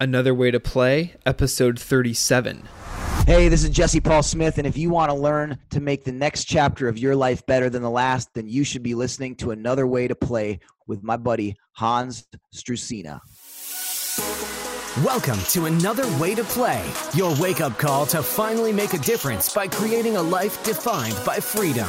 Another Way to Play, episode 37. Hey, this is Jesse Paul Smith, and if you want to learn to make the next chapter of your life better than the last, then you should be listening to Another Way to Play with my buddy Hans Struzina. Welcome to Another Way to Play, your wake up call to finally make a difference by creating a life defined by freedom.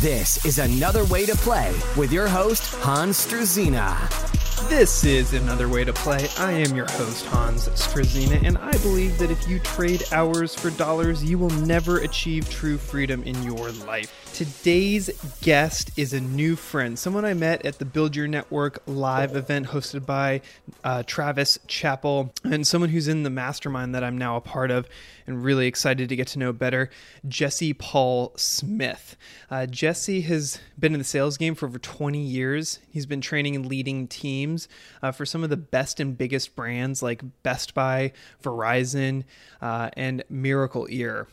This is Another Way to Play with your host, Hans Struzina. This is Another Way to Play. I am your host, Hans Struzina, and I believe that if you trade hours for dollars, you will never achieve true freedom in your life. Today's guest is a new friend, someone I met at the Build Your Network live event hosted by uh, Travis Chappell, and someone who's in the mastermind that I'm now a part of and really excited to get to know better, Jesse Paul Smith. Uh, Jesse has been in the sales game for over 20 years. He's been training and leading teams uh, for some of the best and biggest brands like Best Buy, Verizon, uh, and Miracle Ear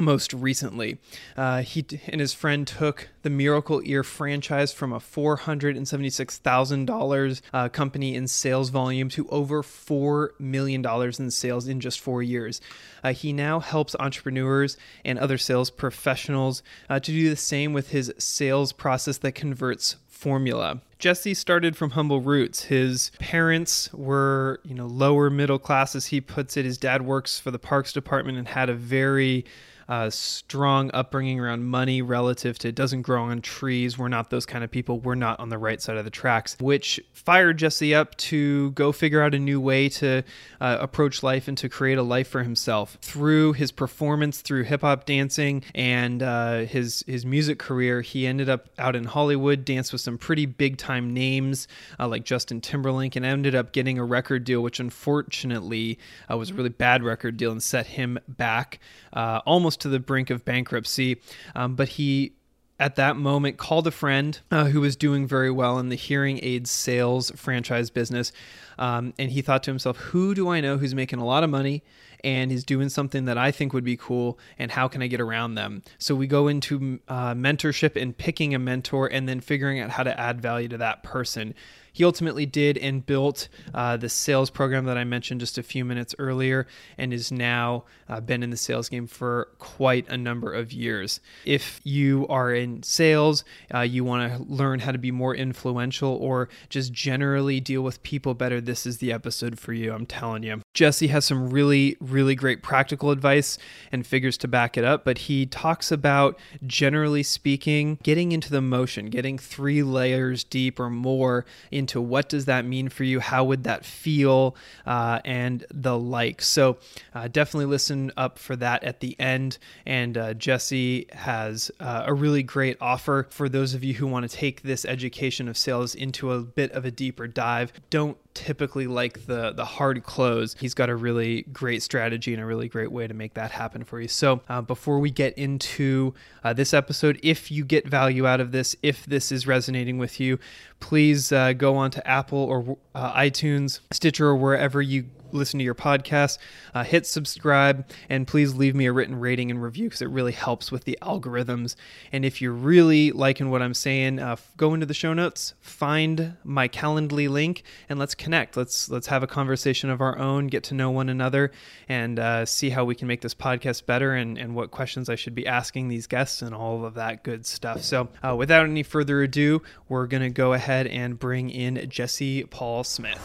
most recently. Uh, he and his friend took the Miracle Ear franchise from a $476,000 uh, company in sales volume to over $4 million in sales in just four years. Uh, he now helps entrepreneurs and other sales professionals uh, to do the same with his sales process that converts formula. Jesse started from humble roots. His parents were, you know, lower middle class as he puts it. His dad works for the parks department and had a very uh, strong upbringing around money relative to it doesn't grow on trees. We're not those kind of people. We're not on the right side of the tracks, which fired Jesse up to go figure out a new way to uh, approach life and to create a life for himself through his performance, through hip hop dancing, and uh, his his music career. He ended up out in Hollywood, danced with some pretty big time names uh, like Justin Timberlake, and ended up getting a record deal, which unfortunately uh, was a really bad record deal and set him back uh, almost to the brink of bankruptcy. Um, but he at that moment called a friend uh, who was doing very well in the hearing aids sales franchise business. Um, and he thought to himself, who do I know who's making a lot of money and is doing something that I think would be cool? And how can I get around them? So we go into uh, mentorship and picking a mentor and then figuring out how to add value to that person he ultimately did and built uh, the sales program that I mentioned just a few minutes earlier and is now uh, been in the sales game for quite a number of years. If you are in sales, uh, you want to learn how to be more influential or just generally deal with people better, this is the episode for you. I'm telling you. Jesse has some really, really great practical advice and figures to back it up, but he talks about generally speaking, getting into the motion, getting three layers deep or more into what does that mean for you, how would that feel, uh, and the like. So uh, definitely listen up for that at the end. And uh, Jesse has uh, a really great offer for those of you who want to take this education of sales into a bit of a deeper dive. Don't typically like the the hard close. He's got a really great strategy and a really great way to make that happen for you. So uh, before we get into uh, this episode, if you get value out of this, if this is resonating with you, please uh, go on to Apple or uh, iTunes, Stitcher, or wherever you listen to your podcast, uh, hit subscribe, and please leave me a written rating and review because it really helps with the algorithms. And if you're really liking what I'm saying, uh, go into the show notes, find my Calendly link, and let's connect. Let's let's have a conversation of our own, get to know one another, and uh, see how we can make this podcast better and, and what questions I should be asking these guests and all of that good stuff. So, uh, without any further ado, we're to go ahead and bring in Jesse Paul Smith.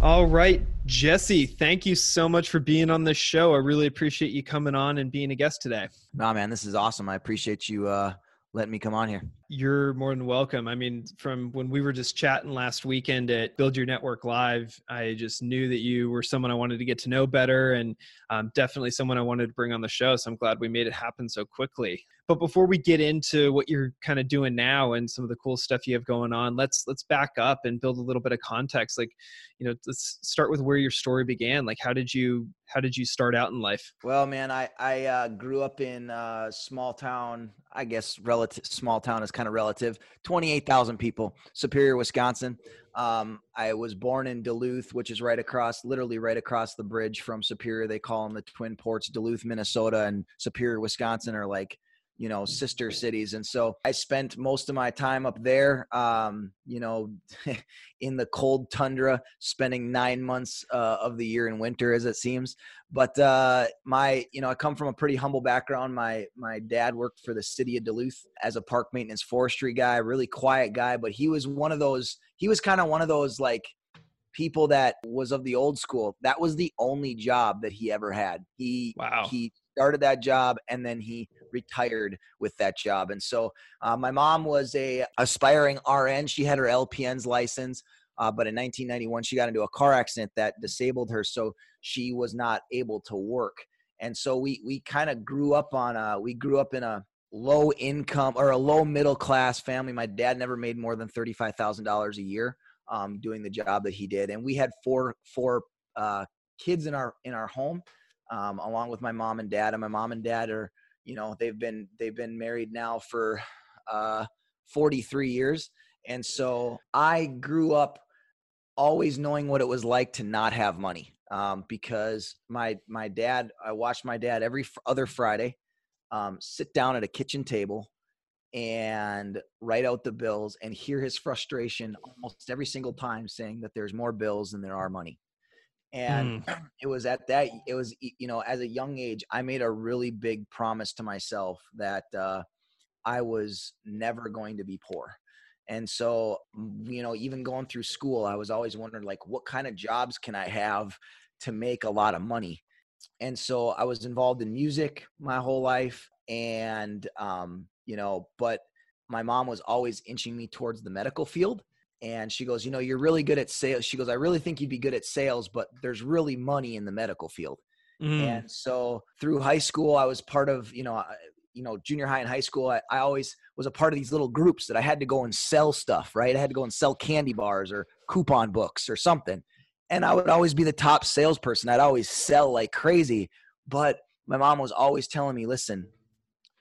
All right, Jesse, thank you so much for being on this show. I really appreciate you coming on and being a guest today. Nah, man, this is awesome. I appreciate you uh, letting me come on here. You're more than welcome. I mean, from when we were just chatting last weekend at Build Your Network Live, I just knew that you were someone I wanted to get to know better and um, definitely someone I wanted to bring on the show. So I'm glad we made it happen so quickly. But before we get into what you're kind of doing now and some of the cool stuff you have going on, let's let's back up and build a little bit of context. Like, you know, let's start with where your story began. Like, how did you how did you start out in life? Well, man, I I uh, grew up in a small town. I guess relative small town is kind of relative. 28,000 people, Superior, Wisconsin. Um, I was born in Duluth, which is right across, literally right across the bridge from Superior. They call them the Twin Ports. Duluth, Minnesota, and Superior, Wisconsin are like you know sister cities. And so i spent most of my time up there um, you know in the cold tundra spending nine months uh, of the year in winter as it seems. But uh, my you know i come from a pretty humble background. My my dad worked for the city of duluth as a park maintenance forestry guy really quiet guy. But he was one of those he was kind of one of those like people that was of the old school. That was the only job that he ever had. He wow. he started that job and then he retired with that job. And so uh, my mom was a aspiring RN. She had her LPN's license. Uh, but in 1991, she got into a car accident that disabled her, so she was not able to work. And so we we kind of grew up on a we grew up in a low income or a low middle class family. My dad never made more than thirty five thousand dollars a year um, doing the job that he did, and we had four four uh, kids in our in our home um, along with my mom and dad. And my mom and dad are, you know, they've been they've been married now for uh, 43 years, and so I grew up always knowing what it was like to not have money um, because my my dad I watched my dad every other Friday um, sit down at a kitchen table and write out the bills and hear his frustration almost every single time saying that there's more bills than there are money and mm. it was at that it was you know as a young age i made a really big promise to myself that uh, i was never going to be poor. And so you know even going through school i was always wondering like what kind of jobs can i have to make a lot of money? And so i was involved in music my whole life and um you know but my mom was always inching me towards the medical field and she goes, you know, you're really good at sales. She goes, I really think you'd be good at sales, but there's really money in the medical field. Mm. And so through high school, I was part of, you know, you know, junior high and high school, I, I always was a part of these little groups that I had to go and sell stuff, right? I had to go and sell candy bars or coupon books or something. And I would always be the top salesperson. I'd always sell like crazy. But my mom was always telling me, listen,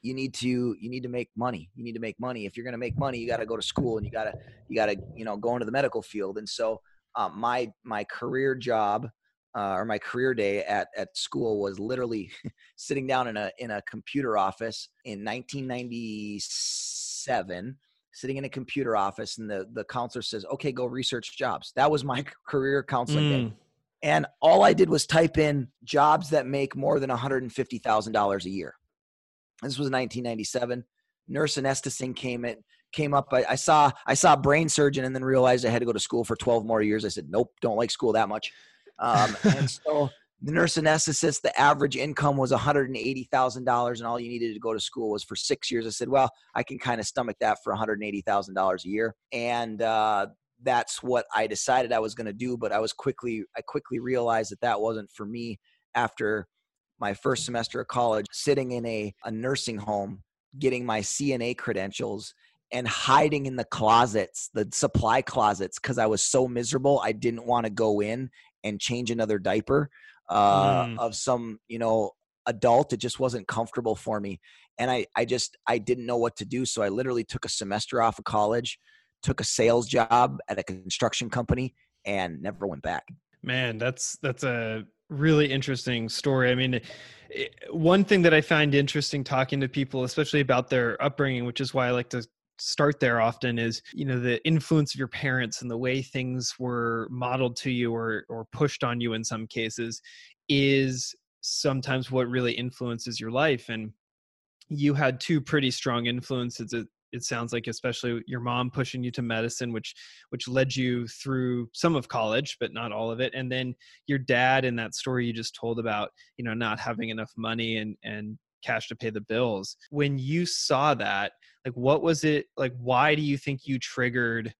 you need to you need to make money. You need to make money. If you're going to make money you got to go to school and you got to you got to you know go into the medical field. And so um, my my career job uh, or my career day at at school was literally sitting down in a in a computer office in 1997 sitting in a computer office and the the counselor says okay go research jobs. That was my career counseling mm. day and all I did was type in jobs that make more than $150,000 a year. This was 1997. Nurse anesthetist came in, came up. I, I, saw I saw brain surgeon and then realized I had to go to school for 12 more years. I said, nope, don't like school that much. Um, and so the nurse anesthetist, the average income was $180,000 and all you needed to go to school was for six years. I said, well, I can kind of stomach that for $180,000 a year. And, uh, that's what I decided I was going to do. But I was quickly, I quickly realized that that wasn't for me after my first semester of college, sitting in a, a nursing home, getting my CNA credentials and hiding in the closets, the supply closets, because I was so miserable. I didn't want to go in and change another diaper uh, mm. of some, you know, adult. It just wasn't comfortable for me. And I, I just, I didn't know what to do. So I literally took a semester off of college, took a sales job at a construction company, and never went back. Man, that's, that's a, really interesting story. I mean, one thing that I find interesting talking to people, especially about their upbringing, which is why I like to start there often is you know the influence of your parents and the way things were modeled to you or or pushed on you in some cases is sometimes what really influences your life and you had two pretty strong influences it sounds like especially your mom pushing you to medicine which which led you through some of college but not all of it and then your dad in that story you just told about you know not having enough money and and cash to pay the bills when you saw that like what was it like why do you think you triggered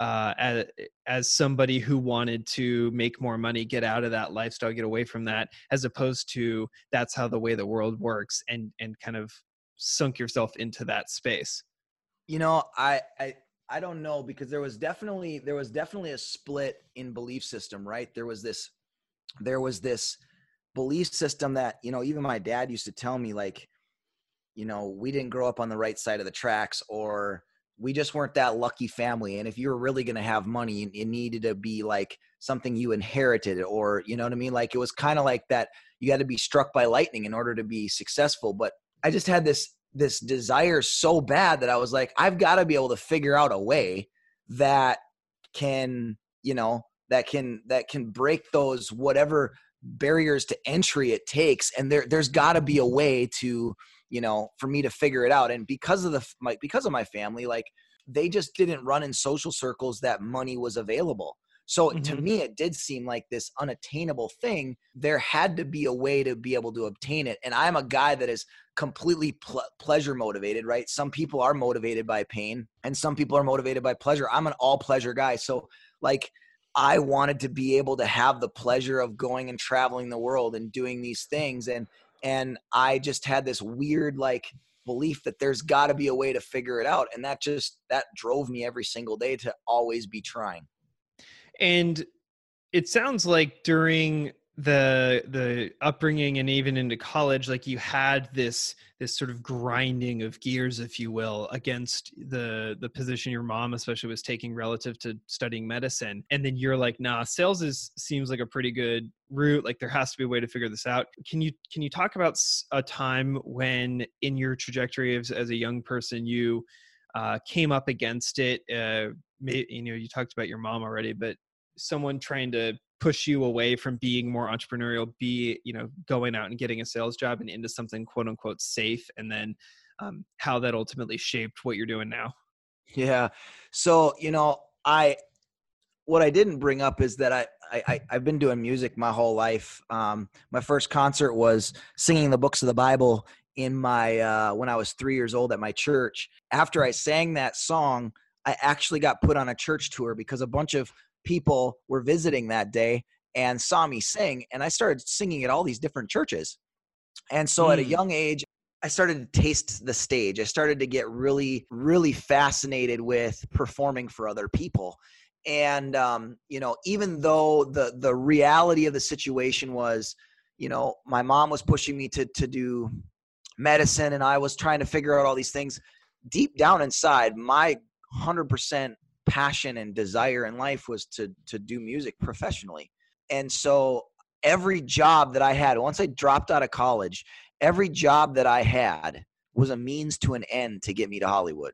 uh, as, as somebody who wanted to make more money, get out of that lifestyle, get away from that, as opposed to that's how the way the world works, and and kind of sunk yourself into that space. You know, I, I I don't know because there was definitely there was definitely a split in belief system, right? There was this there was this belief system that, you know, even my dad used to tell me like, you know, we didn't grow up on the right side of the tracks or we just weren't that lucky family. And if you were really going to have money, it needed to be like something you inherited, or you know what I mean? Like it was kind of like that. You had to be struck by lightning in order to be successful. But I just had this this desire so bad that I was like, I've got to be able to figure out a way that can, you know, that can that can break those whatever barriers to entry it takes. And there there's got to be a way to you know for me to figure it out. And because of the my because of my family like they just didn't run in social circles that money was available so mm-hmm. to me it did seem like this unattainable thing there had to be a way to be able to obtain it and i'm a guy that is completely pl- pleasure motivated right some people are motivated by pain and some people are motivated by pleasure i'm an all pleasure guy so like I wanted to be able to have the pleasure of going and traveling the world and doing these things and and I just had this weird like belief that there's got to be a way to figure it out and that just that drove me every single day to always be trying. And it sounds like during the the upbringing and even into college like you had this this sort of grinding of gears if you will against the the position your mom especially was taking relative to studying medicine. And then you're like nah sales is seems like a pretty good route. Like there has to be a way to figure this out. Can you can you talk about a time when in your trajectory as, as a young person you uh, came up against it? Uh, you know you talked about your mom already but someone trying to push you away from being more entrepreneurial be you know going out and getting a sales job and into something quote unquote safe and then um, how that ultimately shaped what you're doing now yeah so you know i what i didn't bring up is that i I, I've been doing music my whole life. Um, my first concert was singing the books of the Bible in my uh, when I was three years old at my church. After I sang that song, I actually got put on a church tour because a bunch of people were visiting that day and saw me sing and i started singing at all these different churches and so mm. at a hmm. young age i started to taste the stage i started to get really really fascinated with performing for other people and um, you know even though the the reality of the situation was you know my mom was pushing me to to do medicine and i was trying to figure out all these things deep down inside my 100% passion and desire in life was to to do music professionally. And so every job that I had once I dropped out of college, every job that I had was a means to an end to get me to Hollywood.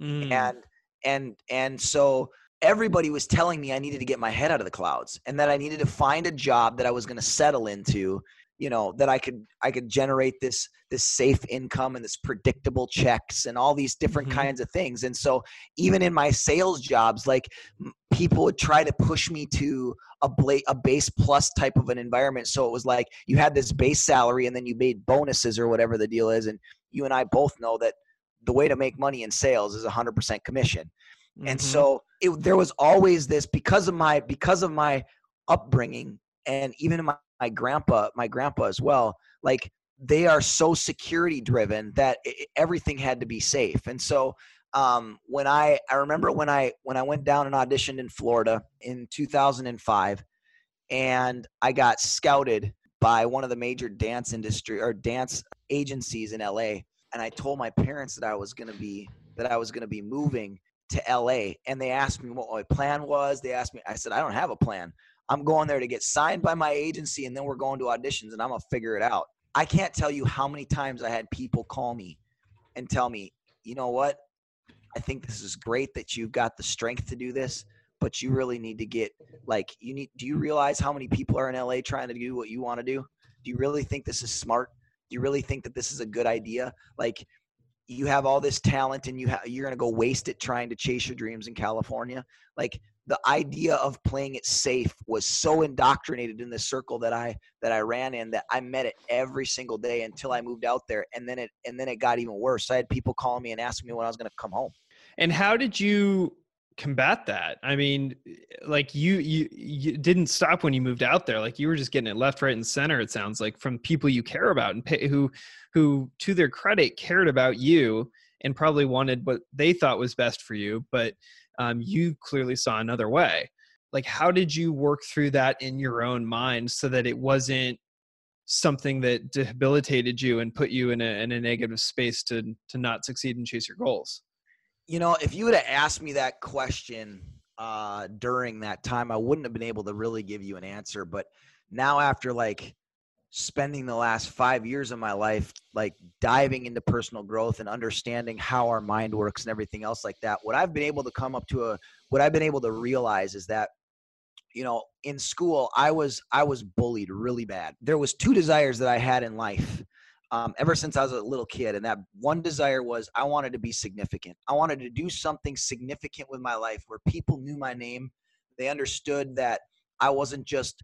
Mm. And and and so everybody was telling me I needed to get my head out of the clouds and that I needed to find a job that I was going to settle into you know that i could i could generate this this safe income and this predictable checks and all these different mm-hmm. kinds of things and so even in my sales jobs like people would try to push me to a bla- a base plus type of an environment so it was like you had this base salary and then you made bonuses or whatever the deal is and you and i both know that the way to make money in sales is 100% commission mm-hmm. and so it, there was always this because of my because of my upbringing and even in my my grandpa, my grandpa as well, like they are so security driven that it, everything had to be safe. And so um, when I I remember when I when I went down and auditioned in Florida in 2005, and I got scouted by one of the major dance industry or dance agencies in LA, and I told my parents that I was going to be that I was going to be moving to LA, and they asked me what my plan was. They asked me, I said I don't have a plan. I'm going there to get signed by my agency and then we're going to auditions and I'm going to figure it out. I can't tell you how many times I had people call me and tell me, you know what? I think this is great that you've got the strength to do this, but you really need to get like you need do you realize how many people are in LA trying to do what you want to do? Do you really think this is smart? Do you really think that this is a good idea? Like you have all this talent and you have you're going to go waste it trying to chase your dreams in California? Like the idea of playing it safe was so indoctrinated in the circle that I that I ran in that I met it every single day until I moved out there and then it and then it got even worse. I had people calling me and asking me when I was going to come home. And how did you combat that? I mean, like you you you didn't stop when you moved out there. Like you were just getting it left, right, and center. It sounds like from people you care about and pay, who who to their credit cared about you and probably wanted what they thought was best for you, but um, you clearly saw another way like how did you work through that in your own mind so that it wasn't something that debilitated you and put you in a, in a negative space to to not succeed and chase your goals you know, if you would have asked me that question uh, during that time, I wouldn't have been able to really give you an answer. But now, after like spending the last five years of my life, like diving into personal growth and understanding how our mind works and everything else like that, what I've been able to come up to a, what I've been able to realize is that you know in school i was i was bullied really bad. There was two desires that i had in life um, ever since i was a little kid and that one desire was i wanted to be significant. I wanted to do something significant with my life where people knew my name. They understood that i wasn't just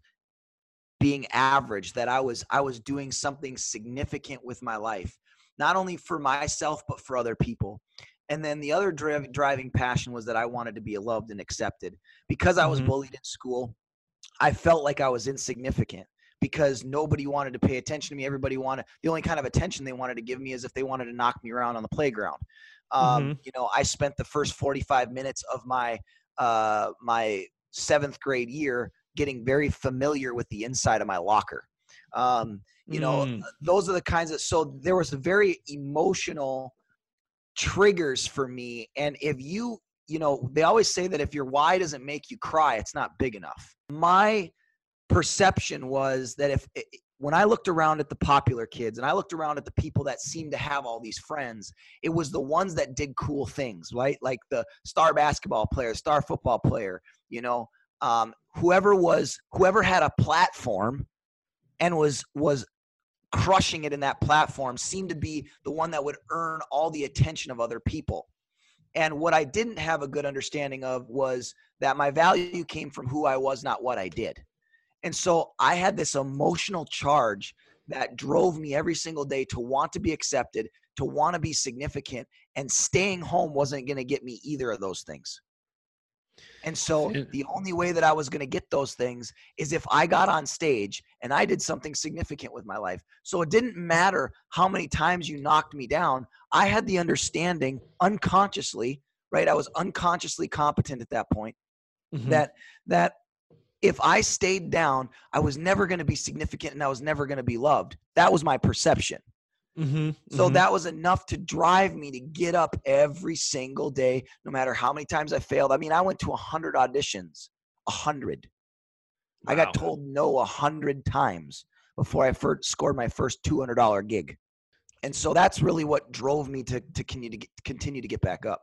being average that i was i was doing something significant with my life not only for myself but for other people and then the other driv- driving passion was that I wanted to be loved and accepted. Because I was mm-hmm. bullied in school, I felt like I was insignificant because nobody wanted to pay attention to me. Everybody wanted the only kind of attention they wanted to give me is if they wanted to knock me around on the playground. Um, mm-hmm. You know, I spent the first 45 minutes of my uh, my seventh grade year getting very familiar with the inside of my locker. Um, you know, mm. those are the kinds of so there was very emotional triggers for me. And if you, you know, they always say that if your why doesn't make you cry, it's not big enough. My perception was that if when I looked around at the popular kids and I looked around at the people that seemed to have all these friends, it was the ones that did cool things, right? Like the star basketball player, star football player, you know, um, whoever was, whoever had a platform and was was crushing it in that platform seemed to be the one that would earn all the attention of other people. And what I didn't have a good understanding of was that my value came from who I was, not what I did. And so I had this emotional charge that drove me every single day to want to be accepted, to want to be significant, and staying home wasn't going to get me either of those things. And so the only way that I was going to get those things is if I got on stage and I did something significant with my life. So it didn't matter how many times you knocked me down. I had the understanding unconsciously, right? I was unconsciously competent at that point mm-hmm. that that if I stayed down, I was never going to be significant and I was never going to be loved. That was my perception. Mm-hmm, so mm-hmm. that was enough to drive me to get up every single day, no matter how many times I failed. I mean, I went to a hundred auditions, a hundred. Wow. I got told no a hundred times before I first scored my first two hundred dollar gig, and so that's really what drove me to to continue to get, continue to get back up.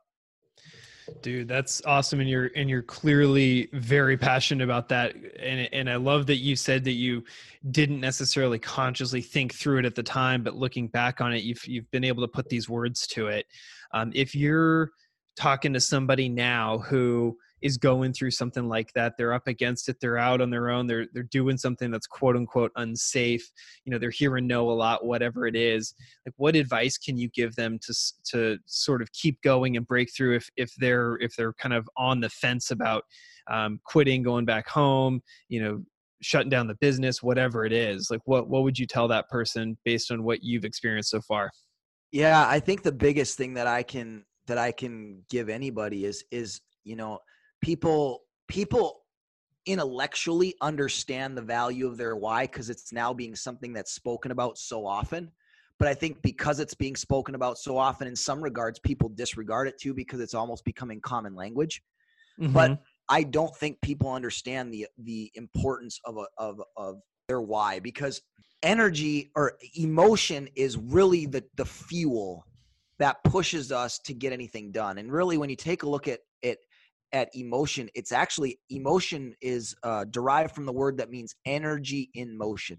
Dude, that's awesome, and you're and you're clearly very passionate about that, and and I love that you said that you didn't necessarily consciously think through it at the time, but looking back on it, you've you've been able to put these words to it. Um, if you're talking to somebody now who is going through something like that. They're up against it. They're out on their own. They're they're doing something that's quote unquote unsafe. You know they're hearing no a lot whatever it is. Like what advice can you give them to to sort of keep going and break through if if they're if they're kind of on the fence about um, quitting going back home you know shutting down the business whatever it is? Like what what would you tell that person based on what you've experienced so far? Yeah i think the biggest thing that i can that i can give anybody is is you know people people intellectually understand the value of their why because it's now being something that's spoken about so often. But i think because it's being spoken about so often in some regards people disregard it too because it's almost becoming common language. Mm-hmm. but i don't think people understand the the importance of a, of of their why because energy or emotion is really the the fuel that pushes us to get anything done. And really when you take a look at at emotion. It's actually emotion is uh, derived from the word that means energy in motion.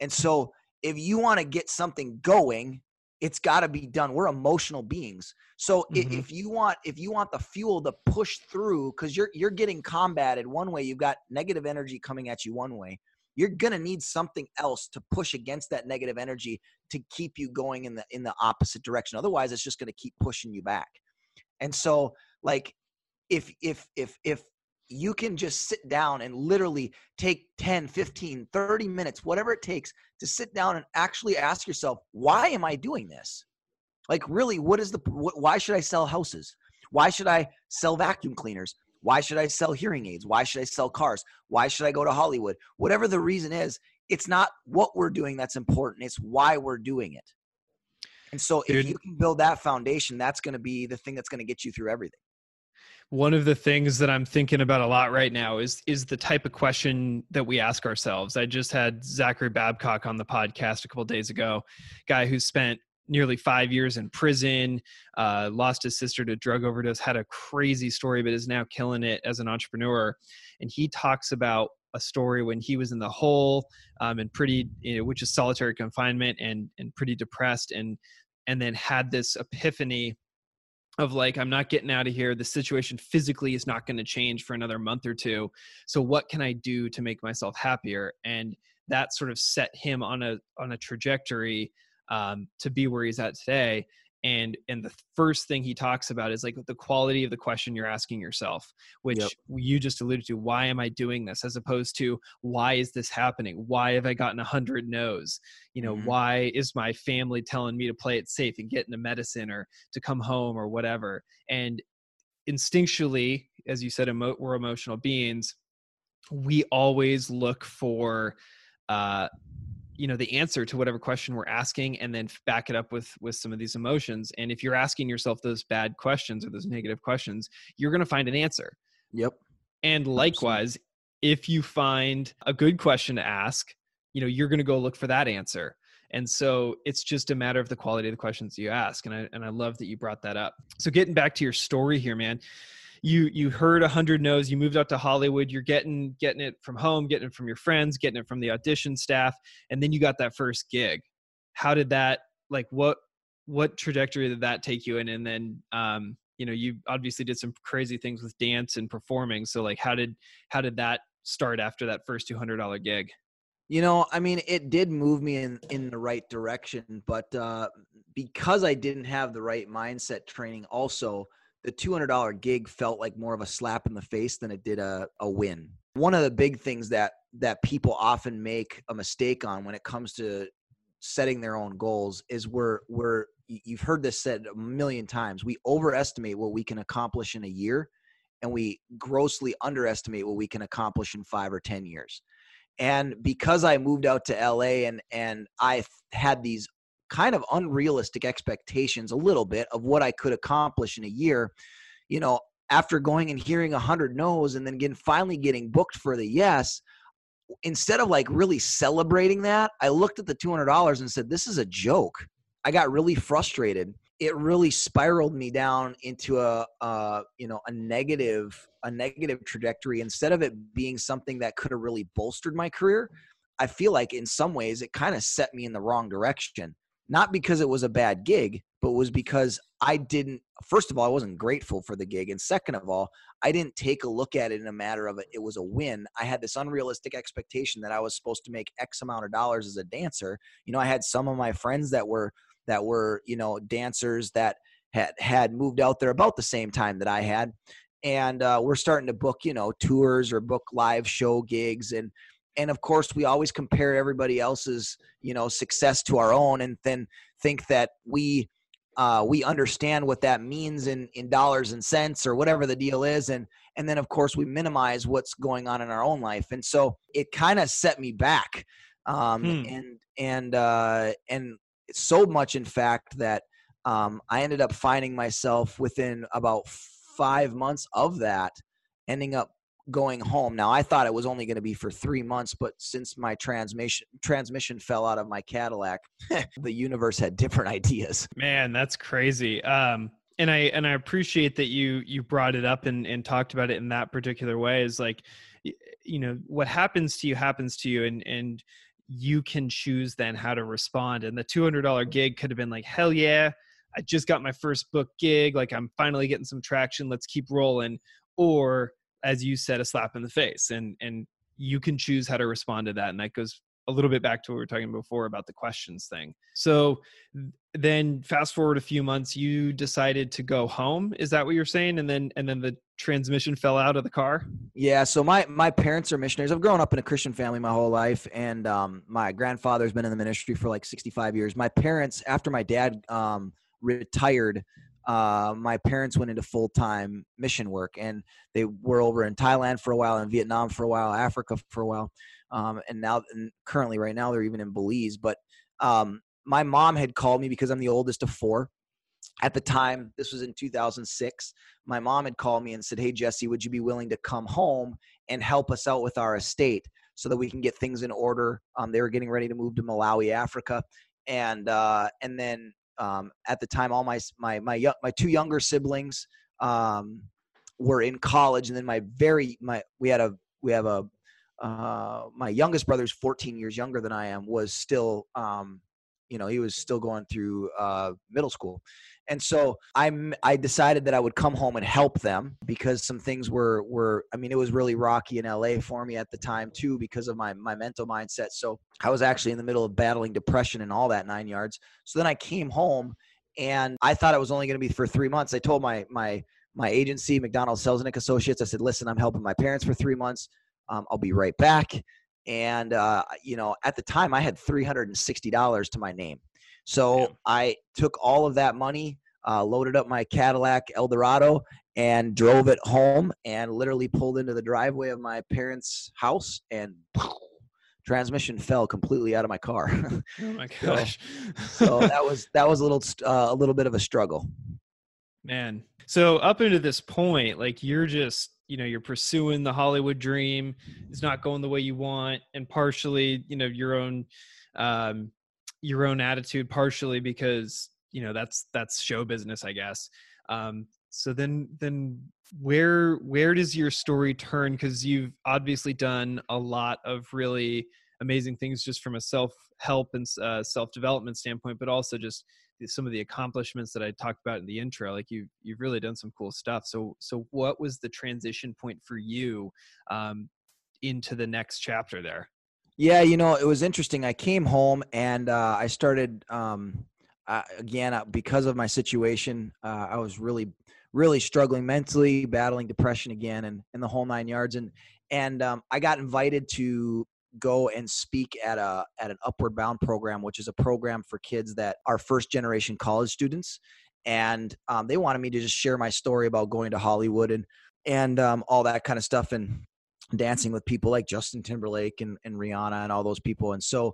And so if you want to get something going it's got to be done. We're emotional beings. So mm-hmm. if you want if you want the fuel to push through because you're you're getting combated one way you've got negative energy coming at you one way you're going to need something else to push against that negative energy to keep you going in the in the opposite direction. Otherwise it's just going to keep pushing you back. And so like if if if if you can just sit down and literally take 10 15 30 minutes whatever it takes to sit down and actually ask yourself why am i doing this? Like really what is the why should i sell houses? Why should i sell vacuum cleaners? Why should i sell hearing aids? Why should i sell cars? Why should i go to hollywood? Whatever the reason is it's not what we're doing that's important it's why we're doing it. And so if you can build that foundation, that's going to be the thing that's going to get you through everything. One of the things that I'm thinking about a lot right now is is the type of question that we ask ourselves. I just had Zachary Babcock on the podcast a couple days ago, guy who spent nearly five years in prison, uh, lost his sister to drug overdose, had a crazy story, but is now killing it as an entrepreneur. And he talks about a story when he was in the hole um, and pretty, you know, which is solitary confinement and and pretty depressed, and and then had this epiphany of like i'm not getting out of here. The situation physically is not going to change for another month or two. So what can i do to make myself happier? And that sort of set him on a on a trajectory um, to be where he's at today and and the first thing he talks about is like the quality of the question you're asking yourself which Yep. you just alluded to why am i doing this as opposed to why is this happening why have i gotten a hundred no's you know Mhm. why is my family telling me to play it safe and get into medicine or to come home or whatever and instinctually as you said emo- we're emotional beings we always look for uh you know the answer to whatever question we're asking and then back it up with with some of these emotions. And if you're asking yourself those bad questions or those negative questions you're going to find an answer. Yep. and likewise if you find a good question to ask you know you're going to go look for that answer. And so it's just a matter of the quality of the questions you ask and i and i love that you brought that up. So getting back to your story here man you you heard a hundred no's you moved out to hollywood you're getting getting it from home getting it from your friends getting it from the audition staff and then you got that first gig. How did that like what what trajectory did that take you in? And then um you know you obviously did some crazy things with dance and performing so like how did how did that start after that first $200 gig? You know, I mean, it did move me in in the right direction, but uh, because I didn't have the right mindset training, also the two hundred dollar gig felt like more of a slap in the face than it did a a win. One of the big things that that people often make a mistake on when it comes to setting their own goals is we're we're you've heard this said a million times. We overestimate what we can accomplish in a year, and we grossly underestimate what we can accomplish in five or ten years and because i moved out to la and and i had these kind of unrealistic expectations a little bit of what i could accomplish in a year you know after going and hearing a hundred no's and then getting finally getting booked for the yes instead of like really celebrating that i looked at the $200 and said this is a joke. I got really frustrated. It really spiraled me down into a, uh, you know a negative a negative trajectory. Instead of it being something that could have really bolstered my career i feel like in some ways it kind of set me in the wrong direction not because it was a bad gig but was because i didn't first of all i wasn't grateful for the gig and second of all i didn't take a look at it in a matter of it, it was a win. I had this unrealistic expectation that i was supposed to make x amount of dollars as a dancer. You know i had some of my friends that were that were you know dancers that had had moved out there about the same time that I had, and uh, we're starting to book you know tours or book live show gigs and and of course we always compare everybody else's you know success to our own and then think that we uh, we understand what that means in in dollars and cents or whatever the deal is and and then of course we minimize what's going on in our own life and so it kind of set me back um, Hmm. and and uh, and so much in fact that um, I ended up finding myself within about five months of that ending up going home. Now I thought it was only going to be for three months, but since my transmission transmission fell out of my Cadillac, the universe had different ideas. Man, that's crazy. Um, and I and I appreciate that you you brought it up and and talked about it in that particular way. Is like, you know, what happens to you happens to you, and and you can choose then how to respond. And the two hundred dollar gig could have been like, hell yeah, I just got my first book gig. Like I'm finally getting some traction. Let's keep rolling. Or as you said, a slap in the face, and and you can choose how to respond to that. And that goes a little bit back to what we were talking before about the questions thing. So then fast forward a few months you decided to go home is that what you're saying and then and then the transmission fell out of the car Yeah, so my my parents are missionaries. I've grown up in a Christian family my whole life, and um, my grandfather's been in the ministry for like 65 years. My parents, after my dad um, retired, uh, my parents went into full time mission work, and they were over in Thailand for a while, in Vietnam for a while, Africa for a while, um, and now and currently right now they're even in Belize. But um, my mom had called me because I'm the oldest of four. At the time, this was in 2006. My mom had called me and said, "Hey Jesse, would you be willing to come home and help us out with our estate so that we can get things in order?" Um, they were getting ready to move to Malawi, Africa, and uh, and then um, at the time, all my my my my two younger siblings um, were in college, and then my very my we had a we have a uh, my youngest brother's 14 years younger than I am was still um, you know he was still going through uh, middle school and so i'm i decided that i would come home and help them because some things were were i mean it was really rocky in la for me at the time too because of my my mental mindset. So i was actually in the middle of battling depression and all that nine yards. So then i came home and i thought it was only going to be for three months. I told my my my agency mcdonald selznick associates i said listen i'm helping my parents for three months. Um, i'll be right back. And uh, you know at the time i had $360 to my name so yeah. i took all of that money uh, loaded up my cadillac eldorado and drove it home and literally pulled into the driveway of my parents house and transmission fell completely out of my car. Oh my gosh. so, so that was that was a little uh, a little bit of a struggle. Man. So up into this point like you're just you know you're pursuing the hollywood dream. It's not going the way you want and partially you know your own um your own attitude partially because you know that's that's show business i guess um so then then where where does your story turn because you've obviously done a lot of really amazing things just from a self help and uh, self development standpoint but also just some of the accomplishments that I talked about in the intro. Like you, you've really done some cool stuff. So, so what was the transition point for you um, into the next chapter there? Yeah, you know, it was interesting. I came home and uh, I started um, uh, again uh, because of my situation. Uh, I was really, really struggling mentally, battling depression again, and the whole nine yards. And and um, I got invited to go and speak at a at an upward bound program which is a program for kids that are first generation college students and um, they wanted me to just share my story about going to hollywood and and um, all that kind of stuff and dancing with people like justin timberlake and, and rihanna and all those people. And so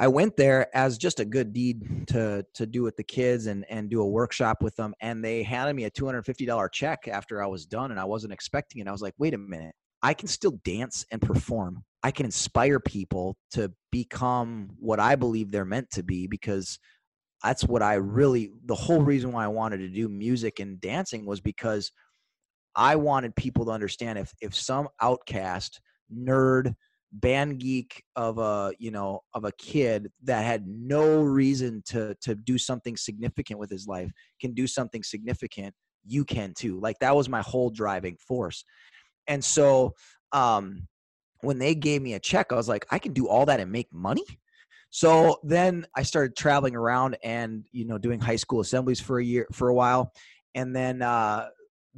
i went there as just a good deed to to do with the kids and and do a workshop with them. And they handed me a $250 check after i was done and i wasn't expecting it. I was like wait a minute. I can still dance and perform. I can inspire people to become what I believe they're meant to be because that's what I really the whole reason why I wanted to do music and dancing was because I wanted people to understand if if some outcast nerd band geek of a you know of a kid that had no reason to to do something significant with his life can do something significant you can too. Like that was my whole driving force. And so um, when they gave me a check, I was like, I can do all that and make money. So then I started traveling around and you know doing high school assemblies for a year for a while, and then uh,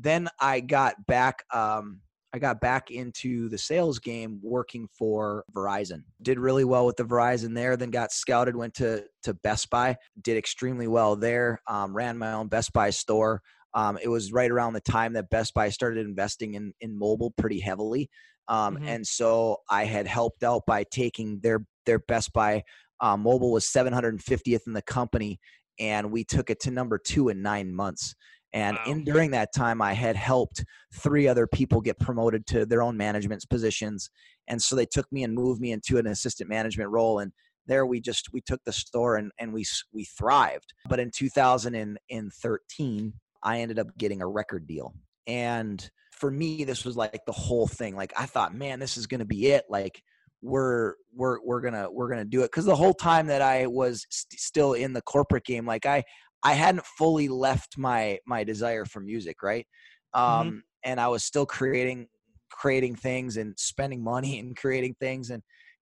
then I got back. Um, I got back into the sales game working for Verizon. Did really well with the Verizon there. Then got scouted, went to to Best Buy. Did extremely well there. Um, ran my own Best Buy store. Um, it was right around the time that Best Buy started investing in in mobile pretty heavily, um, mm-hmm. and so I had helped out by taking their their Best Buy uh, mobile was 750th in the company, and we took it to number two in nine months. And wow. in during that time, I had helped three other people get promoted to their own management positions, and so they took me and moved me into an assistant management role. And there we just we took the store and and we we thrived. But in 2013, I ended up getting a record deal. And for me, this was like the whole thing. Like I thought, man, this is gonna be it. Like we're we're we're gonna we're gonna do it. Because the whole time that I was st- still in the corporate game, like I I hadn't fully left my my desire for music, right? Mm-hmm. Um, mm-hmm. And I was still creating creating things and spending money and creating things and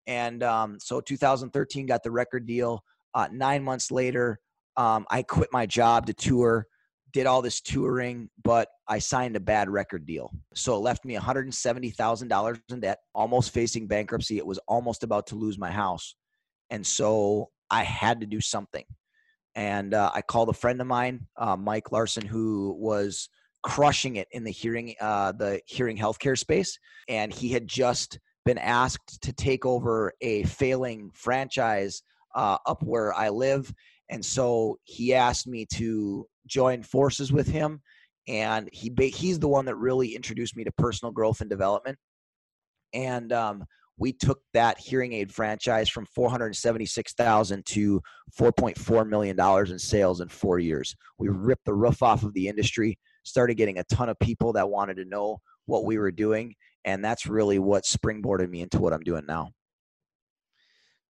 and um, so 2013 got the record deal. Uh, nine months later, um, I quit my job to tour did all this touring, but I signed a bad record deal. So it left me $170,000 in debt, almost facing bankruptcy. It was almost about to lose my house. And so I had to do something. And uh, I called a friend of mine, uh, Mike Larson, who was crushing it in the hearing, uh, the hearing healthcare space. And he had just been asked to take over a failing franchise uh, up where I live. And so he asked me to join forces with him. And he he's the one that really introduced me to personal growth and development. And um, we took that hearing aid franchise from 476,000 to 4.4 million dollars in sales in 4 years. We ripped the roof off of the industry, started getting a ton of people that wanted to know what we were doing, and that's really what springboarded me into what I'm doing now.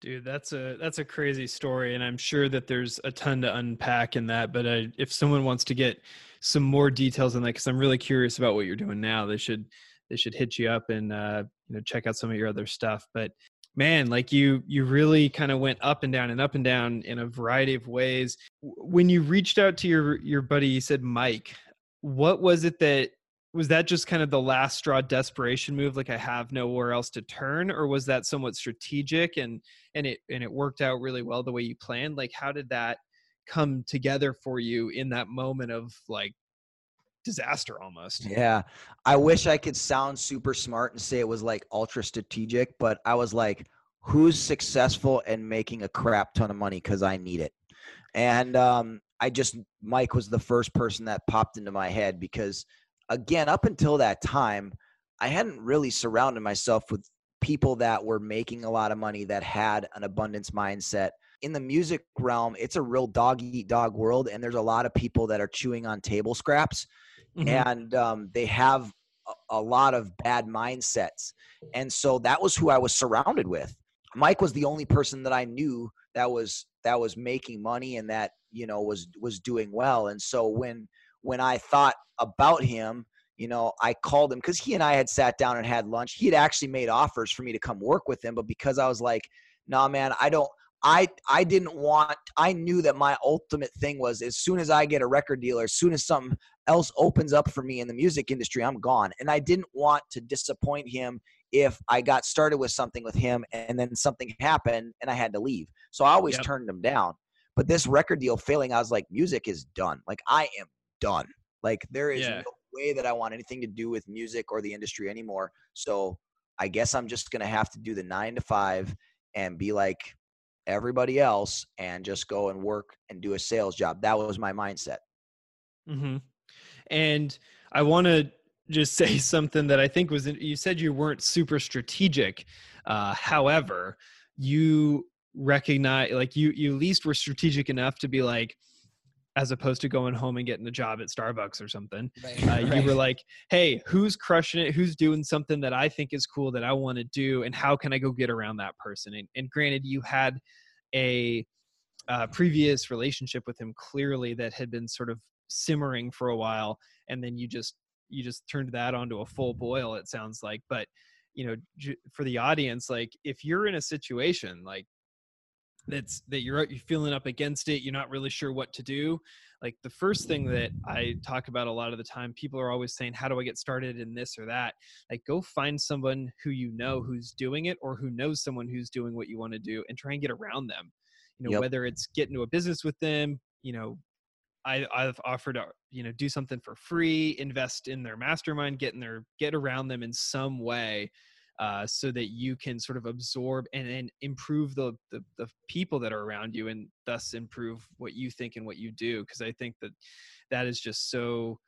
Dude, that's a that's a crazy story, and I'm sure that there's a ton to unpack in that. But I, if someone wants to get some more details on that, because I'm really curious about what you're doing now, they should they should hit you up and uh, you know check out some of your other stuff. But man, like you you really kind of went up and down and up and down in a variety of ways. When you reached out to your your buddy, you said Mike. What was it that was that just kind of the last straw desperation move like i have nowhere else to turn or was that somewhat strategic and and it and it worked out really well the way you planned like how did that come together for you in that moment of like disaster almost. Yeah. I wish I could sound super smart and say it was like ultra strategic, but I was like, who's successful and making a crap ton of money because I need it. And um, I just, Mike was the first person that popped into my head because, again, up until that time, I hadn't really surrounded myself with people that were making a lot of money that had an abundance mindset. In the music realm, it's a real dog eat dog world, and there's a lot of people that are chewing on table scraps mm-hmm. and um, they have a, a lot of bad mindsets. And so that was who I was surrounded with. Mike was the only person that I knew that was that was making money and that you know was was doing well. And so when when I thought about him, you know, I called him because he and I had sat down and had lunch. He had actually made offers for me to come work with him, but because I was like, "Nah, man, I don't." I I didn't want. I knew that my ultimate thing was as soon as I get a record deal, or as soon as something else opens up for me in the music industry, I'm gone. And I didn't want to disappoint him if I got started with something with him and then something happened and I had to leave. So I always yep. turned him down. But this record deal failing, I was like, music is done. Like I am done. Like there is yeah. no way that I want anything to do with music or the industry anymore. So I guess I'm just gonna have to do the nine to five and be like everybody else and just go and work and do a sales job. That was my mindset. Mm-hmm. And I want to just say something that I think was you said you weren't super strategic. Uh, however, you recognize like you you at least were strategic enough to be like as opposed to going home and getting a job at Starbucks or something. Right, uh, right. You were like, hey, who's crushing it? Who's doing something that I think is cool that I want to do? And how can I go get around that person? And, and granted, you had a uh, previous relationship with him clearly that had been sort of simmering for a while and then you just you just turned that onto a full boil it sounds like but you know for the audience like if you're in a situation like that's that you're you're feeling up against it you're not really sure what to do like the first thing that i talk about a lot of the time people are always saying how do i get started in this or that like go find someone who you know who's doing it or who knows someone who's doing what you want to do and try and get around them you know yep. whether it's get into a business with them you know I, I've offered to you know do something for free, invest in their mastermind, get in their get around them in some way, uh, so that you can sort of absorb and, and improve the, the, the people that are around you, and thus improve what you think and what you do. Because I think that that is just so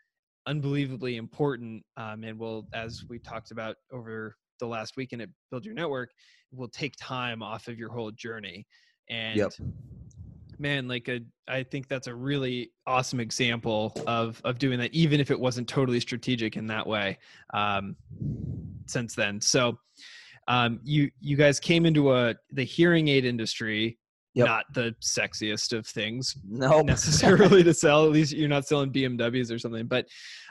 unbelievably important, um, and will, as we talked about over the last weekend at Build Your Network, will take time off of your whole journey. And yep man like a i think that's a really awesome example of of doing that even if it wasn't totally strategic in that way um since then so um you you guys came into a the hearing aid industry Yep. not the sexiest of things no nope. necessarily to sell at least you're not selling bmws or something but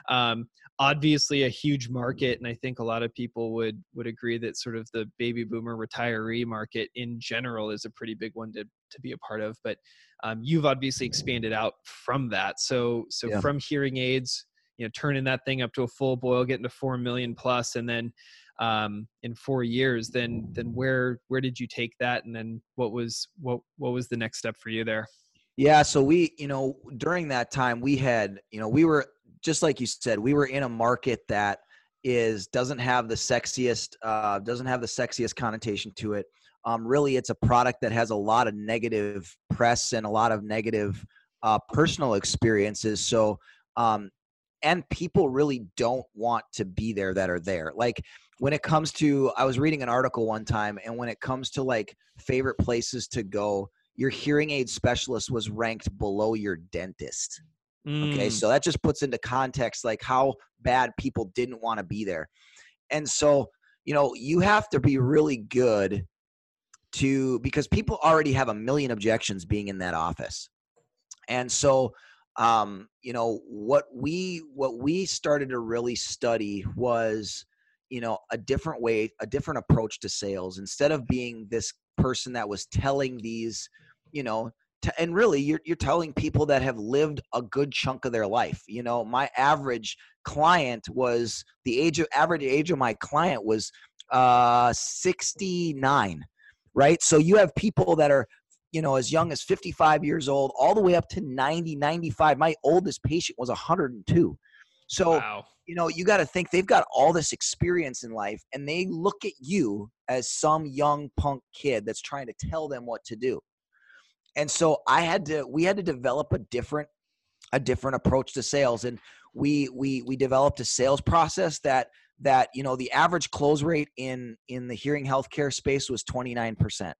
um, obviously a huge market and i think a lot of people would would agree that sort of the baby boomer retiree market in general is a pretty big one to to be a part of but um, you've obviously expanded out from that so so yeah. from hearing aids you know turning that thing up to a full boil getting to 4 million plus and then um, in four years then then where where did you take that? And then what was what what was the next step for you there? Yeah so we you know during that time we had you know we were just like you said, we were in a market that is doesn't have the sexiest uh, doesn't have the sexiest connotation to it. um, really it's a product that has a lot of negative press and a lot of negative uh, personal experiences. So um, and people really don't want to be there that are there. Like when it comes to i was reading an article one time and when it comes to like favorite places to go your hearing aid specialist was ranked below your dentist. Okay Mm. so that just puts into context like how bad people didn't want to be there. And so you know you have to be really good to because people already have a million objections being in that office. And so um you know what we what we started to really study was you know a different way a different approach to sales. Instead of being this person that was telling these you know t- and really you're, you're telling people that have lived a good chunk of their life. You know my average client was the age of average age of my client was uh 69 right? So you have people that are you know as young as 55 years old all the way up to 90 95 my oldest patient was 102 so wow. you know you got to think they've got all this experience in life and they look at you as some young punk kid that's trying to tell them what to do. And so i had to we had to develop a different a different approach to sales and we we we developed a sales process that that you know the average close rate in in the hearing healthcare space was 29%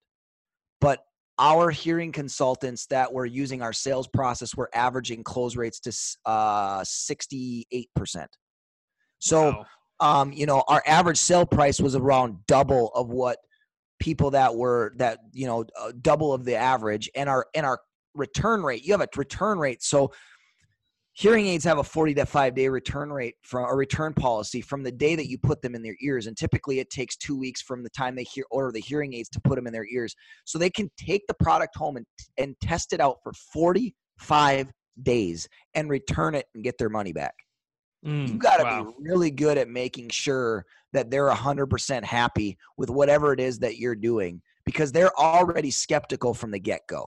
but our hearing consultants that were using our sales process were averaging close rates to uh 68% so Wow. um, you know, our average sale price was around double of what people that were that you know uh, double of the average, and our and our return rate. You have a return rate, so hearing aids have a 40 to 5 day return rate from a return policy from the day that you put them in their ears and typically it takes two weeks from the time they hear order the hearing aids to put them in their ears so they can take the product home and, and test it out for 45 days and return it and get their money back Mm, you got to wow. be really good at making sure that they're 100% happy with whatever it is that you're doing because they're already skeptical from the get-go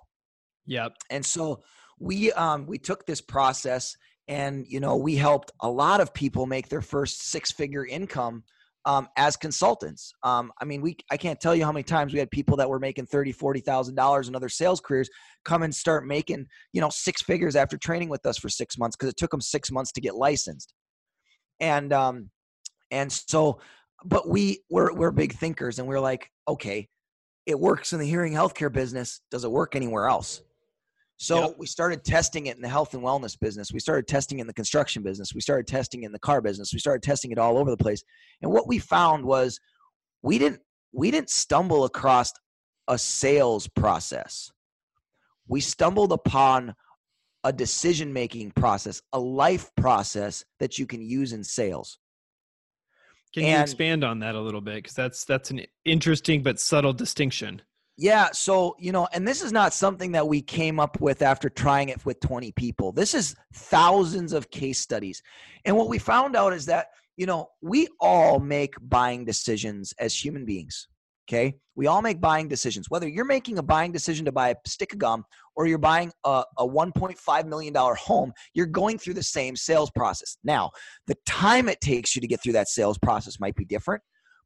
Yep. and so we um we took this process and you know we helped a lot of people make their first six figure income um, as consultants. Um, i mean we i can't tell you how many times we had people that were making 30 40 thousand dollars in other sales careers come and start making you know six figures after training with us for six months because it took them six months to get licensed. And um and so but we we're, we're big thinkers and we're like okay it works in the hearing healthcare business. Does it work anywhere else so Yep. we started testing it in the health and wellness business. We started testing in the construction business. We started testing in the car business. We started testing it all over the place. And what we found was we didn't we didn't stumble across a sales process. We stumbled upon a decision making process, a life process that you can use in sales. Can you expand on that a little bit? Because that's that's an interesting but subtle distinction. Yeah, so you know, and this is not something that we came up with after trying it with 20 people. This is thousands of case studies. And what we found out is that, you know, we all make buying decisions as human beings. Okay? We all make buying decisions. Whether you're making a buying decision to buy a stick of gum or you're buying a, a $1.5 million home, you're going through the same sales process. Now, the time it takes you to get through that sales process might be different,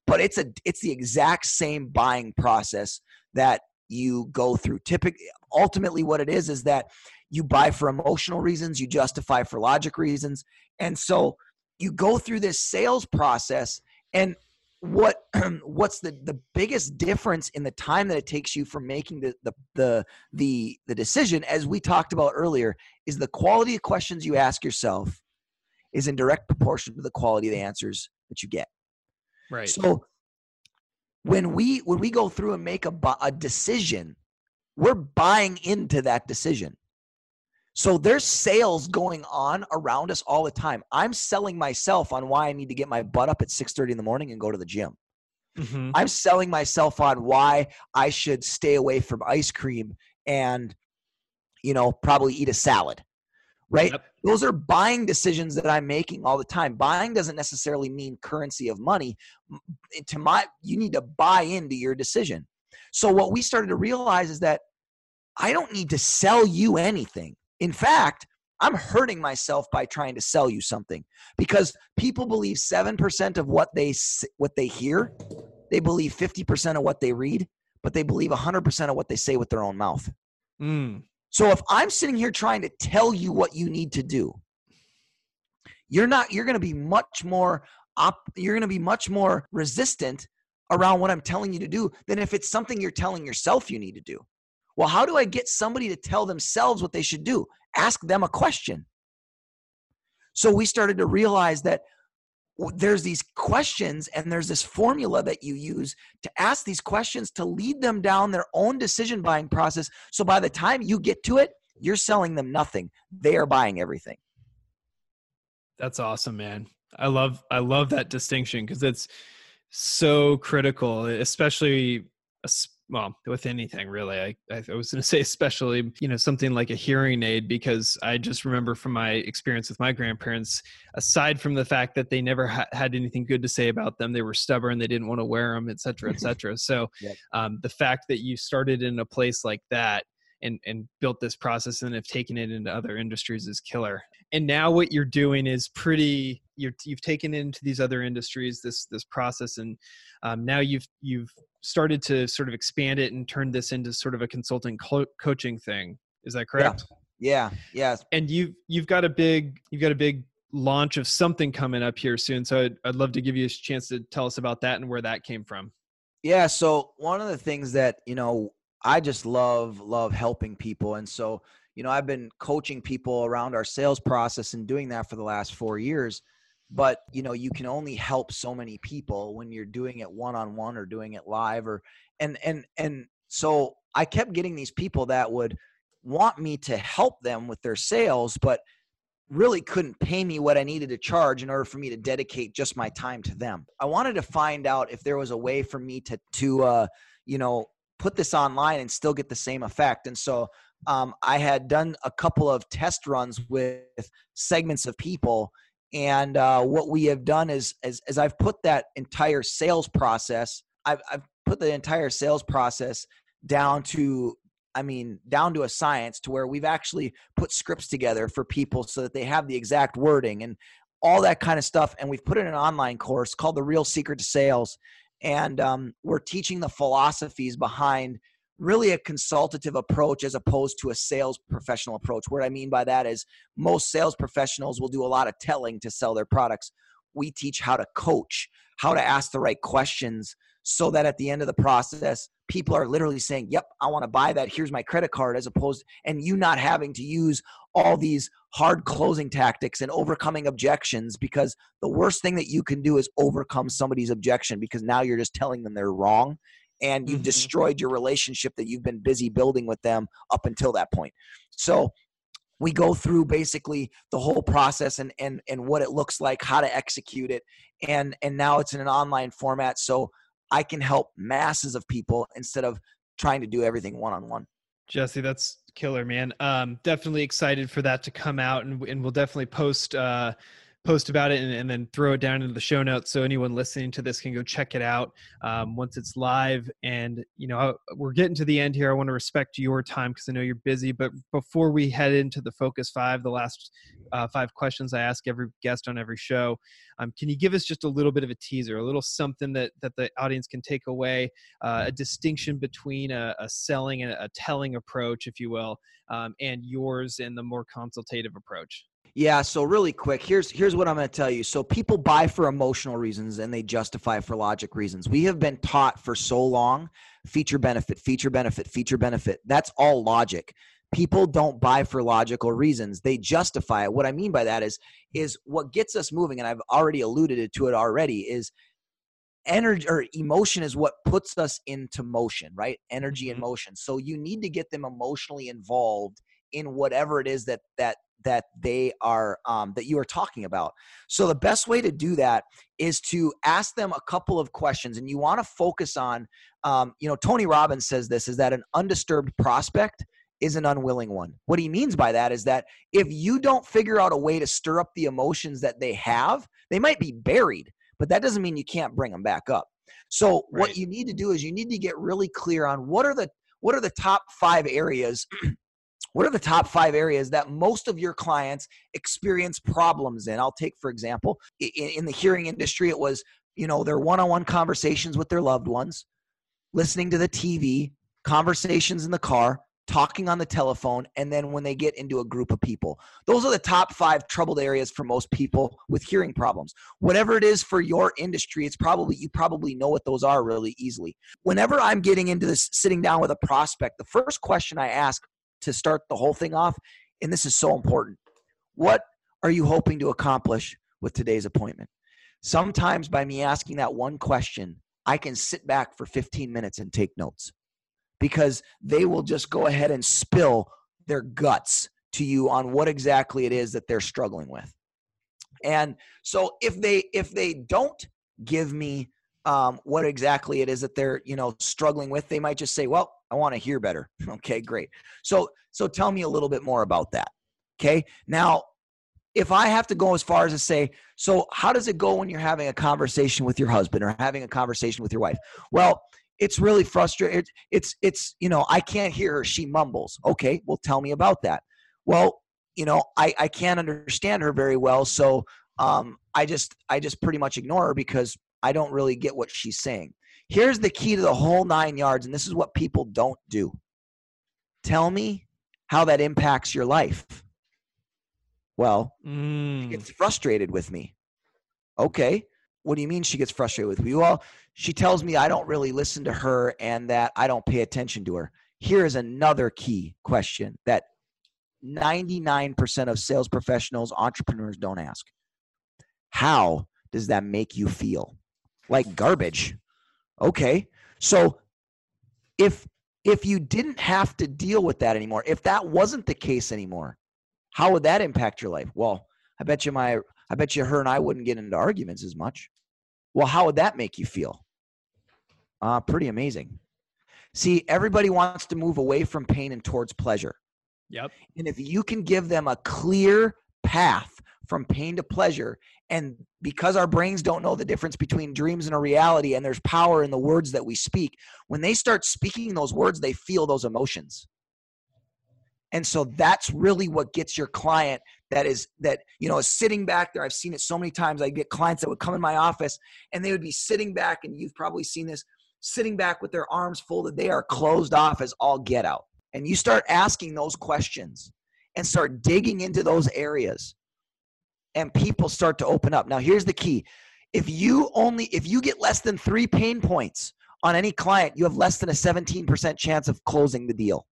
but it's a it's the exact same buying process that you go through. Typically, ultimately, what it is is that you buy for emotional reasons, you justify for logic reasons, and so you go through this sales process. And what what's the the biggest difference in the time that it takes you from making the the the the, the decision, as we talked about earlier, is the quality of questions you ask yourself is in direct proportion to the quality of the answers that you get. Right. So when we when we go through and make a a decision, we're buying into that decision. So there's sales going on around us all the time. I'm selling myself on why I need to get my butt up at 6:30 in the morning and go to the gym. Mhm. I'm selling myself on why I should stay away from ice cream and you know, probably eat a salad. Right? Yep. Those are buying decisions that I'm making all the time. Buying doesn't necessarily mean currency of money. To my you need to buy into your decision. So what we started to realize is that I don't need to sell you anything. In fact, I'm hurting myself by trying to sell you something because people believe 7% of what they what they hear, they believe 50% of what they read, but they believe 100% of what they say with their own mouth. Mm. So if I'm sitting here trying to tell you what you need to do, you're not you're going to be much more op, you're going to be much more resistant around what I'm telling you to do than if it's something you're telling yourself you need to do. Well, how do I get somebody to tell themselves what they should do? Ask them a question. So we started to realize that there's these questions and there's this formula that you use to ask these questions to lead them down their own decision buying process. So by the time you get to it, you're selling them nothing. They are buying everything. That's awesome, man. I love I love that distinction because it's so critical, especially well with anything really i, I was going to say especially you know something like a hearing aid because i just remember from my experience with my grandparents aside from the fact that they never ha- had anything good to say about them they were stubborn they didn't want to wear them et cetera et cetera so yep. um, the fact that you started in a place like that and and built this process and have taken it into other industries is killer. And now what you're doing is pretty you have taken it into these other industries this this process and um, now you've you've started to sort of expand it and turn this into sort of a consulting co- coaching thing. Is that correct? Yeah. Yeah and you've you've got a big you've got a big launch of something coming up here soon so I'd, I'd love to give you a chance to tell us about that and where that came from. Yeah so one of the things that you know I just love love helping people, and so you know I've been coaching people around our sales process and doing that for the last four years. But you know you can only help so many people when you're doing it one on one or doing it live or and and and so I kept getting these people that would want me to help them with their sales, but really couldn't pay me what I needed to charge in order for me to dedicate just my time to them. I wanted to find out if there was a way for me to to uh, you know put this online and still get the same effect. And so um, I had done a couple of test runs with segments of people. And uh, what we have done is, as, as I've put that entire sales process, I've, I've put the entire sales process down to I mean, down to a science to where we've actually put scripts together for people so that they have the exact wording and all that kind of stuff. And we've put in an online course called The Real Secret to Sales and um, we're teaching the philosophies behind really a consultative approach as opposed to a sales professional approach. What I mean by that is most sales professionals will do a lot of telling to sell their products. We teach how to coach, how to ask the right questions so that at the end of the process, people are literally saying, Yep, I want to buy that. Here's my credit card, as opposed and you not having to use all these hard closing tactics and overcoming objections because the worst thing that you can do is overcome somebody's objection because now you're just telling them they're wrong and you've mm-hmm. destroyed your relationship that you've been busy building with them up until that point. So we go through basically the whole process and and and what it looks like, how to execute it, and and now it's in an online format, so I can help masses of people instead of trying to do everything one on one. Jesse, that's killer, man. Um, definitely excited for that to come out, and, and we'll definitely post uh, post about it and, and, then throw it down into the show notes so anyone listening to this can go check it out um, once it's live. And you know we're getting to the end here. I want to respect your time because i know you're busy but before we head into the focus five the last uh, five questions i ask every guest on every show um, can you give us just a little bit of a teaser a little something that that the audience can take away uh, a distinction between a, a selling and a telling approach if you will um, and yours and the more consultative approach yeah, so really quick, here's here's what I'm going to tell you. So people buy for emotional reasons and they justify for logic reasons. We have been taught for so long feature benefit, feature benefit, feature benefit. That's all logic. People don't buy for logical reasons. They justify it. What I mean by that is is what gets us moving and I've already alluded to it already is energy or emotion is what puts us into motion, right? Energy and mm-hmm. motion. So you need to get them emotionally involved in whatever it is that that that they are um, that you are talking about. So the best way to do that is to ask them a couple of questions and you want to focus on um, you know tony robbins says this is that an undisturbed prospect is an unwilling one. What he means by that is that if you don't figure out a way to stir up the emotions that they have they might be buried but that doesn't mean you can't bring them back up. So right. what you need to do is you need to get really clear on what are the what are the top five areas what are the top five areas that most of your clients experience problems in i'll take for example in, in the hearing industry it was you know their one-on-one conversations with their loved ones listening to the TV, conversations in the car, talking on the telephone, and then when they get into a group of people. Those are the top five troubled areas for most people with hearing problems. Whatever it is for your industry, it's probably, you probably know what those are really easily. Whenever I'm getting into this, sitting down with a prospect, the first question I ask to start the whole thing off, and this is so important what are you hoping to accomplish with today's appointment? Sometimes by me asking that one question, I can sit back for 15 minutes and take notes because they will just go ahead and spill their guts to you on what exactly it is that they're struggling with. And so if they if they don't give me um, what exactly it is that they're you know struggling with, they might just say, "Well, I want to hear better." okay, great. So so tell me a little bit more about that. Okay, now if I have to go as far as to say, so how does it go when you're having a conversation with your husband or having a conversation with your wife? Well, it's really frustrating. It's it's you know I can't hear her. She mumbles. Okay, well tell me about that. Well, you know I I can't understand her very well, so um, I just I just pretty much ignore her because I don't really get what she's saying. Here's the key to the whole nine yards, and this is what people don't do. Tell me how that impacts your life. Well, mm. she gets frustrated with me. Okay. What do you mean she gets frustrated with me? Well, she tells me I don't really listen to her and that I don't pay attention to her. Here is another key question that 99% of sales professionals, entrepreneurs don't ask. How does that make you feel? Like garbage. Okay. So if if you didn't have to deal with that anymore, if that wasn't the case anymore, how would that impact your life? Well, I bet you my I bet you her and I wouldn't get into arguments as much. Well, how would that make you feel? Uh, pretty amazing. See, everybody wants to move away from pain and towards pleasure. Yep. And if you can give them a clear path from pain to pleasure, and because our brains don't know the difference between dreams and a reality, and there's power in the words that we speak, when they start speaking those words, they feel those emotions. And so that's really what gets your client that is that you know is sitting back there. I've seen it so many times. I get clients that would come in my office and they would be sitting back, and you've probably seen this, sitting back with their arms folded. They are closed off as all get out. And you start asking those questions and start digging into those areas, and people start to open up. Now, here's the key: if you only if you get less than three pain points on any client, you have less than a 17% chance of closing the deal.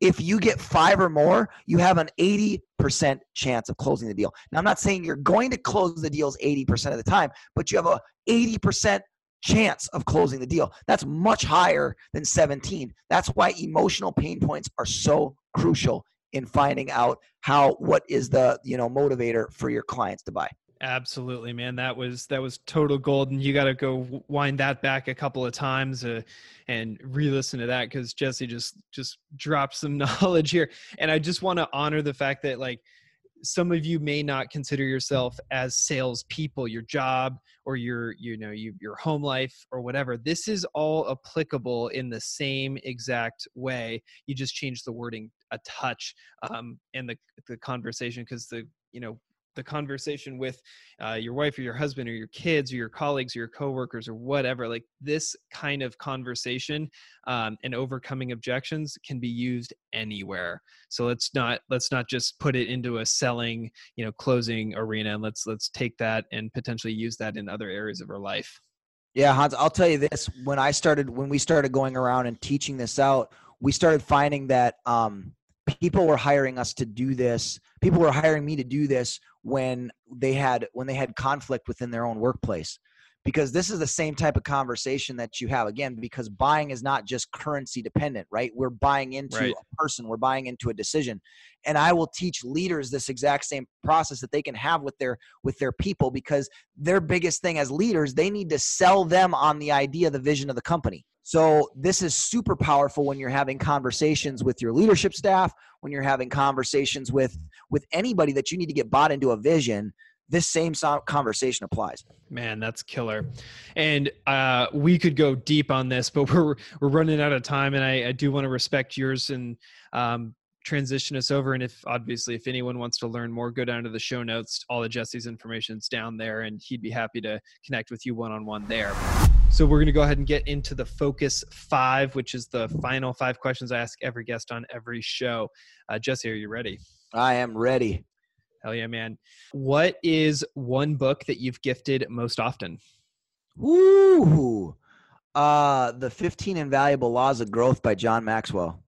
If you get five or more, you have an 80% chance of closing the deal. Now, I'm not saying you're going to close the deals 80% of the time, but you have a 80% chance of closing the deal. That's much higher than 17. That's why emotional pain points are so crucial in finding out how what is the, you know, motivator for your clients to buy. Absolutely, man. That was that was total gold, and you got to go wind that back a couple of times uh, and re-listen to that because Jesse just just dropped some knowledge here. And I just want to honor the fact that like some of you may not consider yourself as salespeople, your job or your you know you, your home life or whatever. This is all applicable in the same exact way. You just change the wording a touch um, in the the conversation because the you know the conversation with uh, your wife or your husband or your kids or your colleagues or your coworkers or whatever like this kind of conversation um, and overcoming objections can be used anywhere. So let's not let's not just put it into a selling you know closing arena. And let's let's take that and potentially use that in other areas of our life. Yeah hans i'll tell you this. When i started when we started going around and teaching this out we started finding that um, people were hiring us to do this. People were hiring me to do this when they had when they had conflict within their own workplace. Because this is the same type of conversation that you have. Again because buying is not just currency dependent right? We're buying into right. a person. We're buying into a decision. And i will teach leaders this exact same process that they can have with their with their people because their biggest thing as leaders they need to sell them on the idea the vision of the company so this is super powerful when you're having conversations with your leadership staff, when you're having conversations with with anybody that you need to get bought into a vision. This same conversation applies. Man, that's killer. And uh, we could go deep on this, but we're we're running out of time, and I, I do want to respect yours and um, transition us over. And if obviously, if anyone wants to learn more, go down to the show notes. All of Jesse's information is down there, and he'd be happy to connect with you one on one there. So we're going to go ahead and get into the focus five, which is the final five questions I ask every guest on every show. Uh, Jesse, are you ready? I am ready. Hell yeah, man. What is one book that you've gifted most often? Ooh, uh, the 15 Invaluable Laws of Growth by John Maxwell.